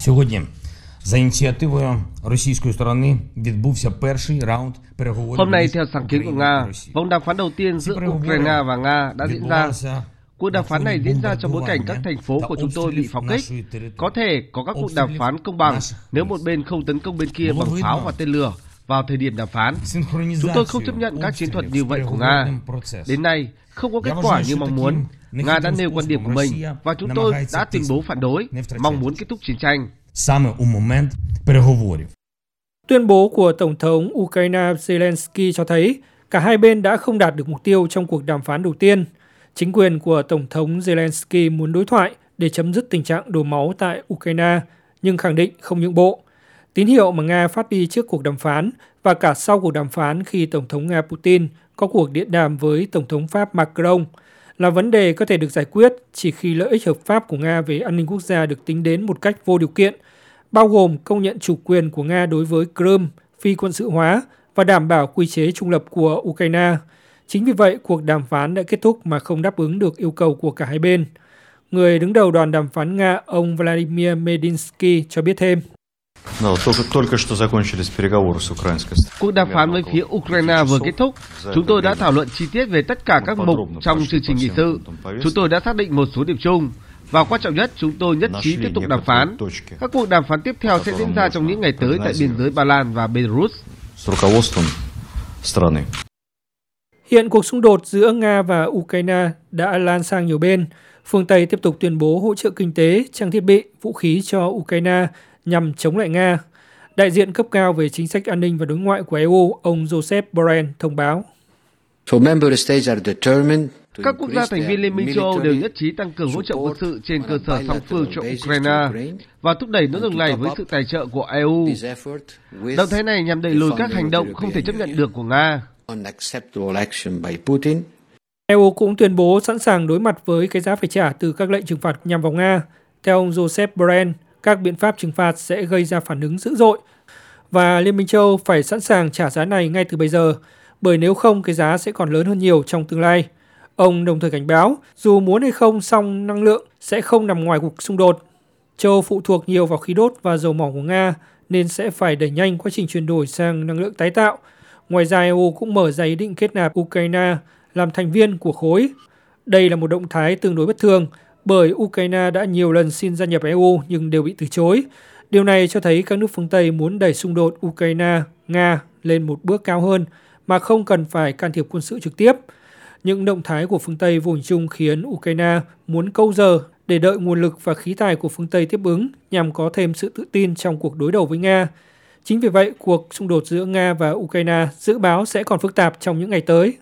Сьогодні за ініціативою російської сторони відбувся перший раунд переговорів. Hôm nay між theo sáng kiến của Україною Nga, та Росією. vòng đàm phán đầu tiên Ці giữa переговори Ukraine và Nga đã diễn ra. відбувалися Cuộc đàm на phán này фоні diễn ra trong bối cảnh các бомбардування thành phố та của chúng tôi bị обстрілів pháo kích. нашої території. Có thể có các cuộc đàm Обстрілів phán công bằng наших nếu міст. một bên không tấn công bên kia Було bằng видно, pháo và tên lửa vào thời điểm đàm phán. Chúng tôi không chấp nhận các chiến thuật như vậy của Nga. Đến nay, không có kết quả như mong muốn. Nga đã nêu quan điểm của mình và chúng tôi đã tuyên bố phản đối, mong muốn kết thúc chiến tranh. Tuyên bố của Tổng thống Ukraine Zelensky cho thấy cả hai bên đã không đạt được mục tiêu trong cuộc đàm phán đầu tiên. Chính quyền của Tổng thống Zelensky muốn đối thoại để chấm dứt tình trạng đổ máu tại Ukraine, nhưng khẳng định không nhượng bộ. Tín hiệu mà Nga phát đi trước cuộc đàm phán và cả sau cuộc đàm phán khi Tổng thống Nga Putin có cuộc điện đàm với Tổng thống Pháp Macron – là vấn đề có thể được giải quyết chỉ khi lợi ích hợp pháp của Nga về an ninh quốc gia được tính đến một cách vô điều kiện, bao gồm công nhận chủ quyền của Nga đối với Crimea, phi quân sự hóa và đảm bảo quy chế trung lập của Ukraine. Chính vì vậy, cuộc đàm phán đã kết thúc mà không đáp ứng được yêu cầu của cả hai bên. Người đứng đầu đoàn đàm phán Nga, ông Vladimir Medinsky cho biết thêm. Да, вот только, только что закончились переговоры с украинской стороной. Cuộc đàm phán với phía Ukraine vừa kết thúc. Chúng tôi đã thảo luận chi tiết về tất cả các mục trong chương trình nghị sự. Chúng tôi đã xác định một số điểm chung. Và quan trọng nhất, chúng tôi nhất trí tiếp tục đàm phán. Các cuộc đàm phán tiếp theo sẽ diễn ra trong những ngày tới tại biên giới Ba Lan và Belarus. С руководством страны. Hiện cuộc xung đột giữa Nga và Ukraine đã lan sang nhiều bên. Phương Tây tiếp tục tuyên bố hỗ trợ kinh tế, trang thiết bị, vũ khí cho Ukraine nhằm chống lại Nga. Đại diện cấp cao về chính sách an ninh và đối ngoại của EU, ông Joseph Borrell thông báo. So member states are determined to Các quốc gia thành viên Liên minh châu Âu đều nhất trí tăng cường hỗ trợ quân sự trên cơ sở song phương cho Ukraine và thúc đẩy nỗ lực này với sự tài trợ của EU. this effort with Động thái này nhằm đẩy lùi các hành động không thể chấp nhận được của Nga. EU cũng tuyên bố sẵn sàng đối mặt với cái giá phải trả từ các lệnh trừng phạt nhằm vào Nga. Theo ông Joseph Borrell, các biện pháp trừng phạt sẽ gây ra phản ứng dữ dội và Liên minh châu Âu phải sẵn sàng trả giá này ngay từ bây giờ, bởi nếu không cái giá sẽ còn lớn hơn nhiều trong tương lai. Ông đồng thời cảnh báo, dù muốn hay không, song năng lượng sẽ không nằm ngoài cuộc xung đột. Châu Âu phụ thuộc nhiều vào khí đốt và dầu mỏ của Nga, nên sẽ phải đẩy nhanh quá trình chuyển đổi sang năng lượng tái tạo. Ngoài ra, EU cũng mở ra ý định kết nạp Ukraine làm thành viên của khối. Đây là một động thái tương đối bất thường, bởi Ukraine đã nhiều lần xin gia nhập EU nhưng đều bị từ chối. Điều này cho thấy các nước phương Tây muốn đẩy xung đột Ukraine-Nga lên một bước cao hơn mà không cần phải can thiệp quân sự trực tiếp. Những động thái của phương Tây vô hình chung khiến Ukraine muốn câu giờ để đợi nguồn lực và khí tài của phương Tây tiếp ứng nhằm có thêm sự tự tin trong cuộc đối đầu với Nga. Chính vì vậy, cuộc xung đột giữa Nga và Ukraine dự báo sẽ còn phức tạp trong những ngày tới.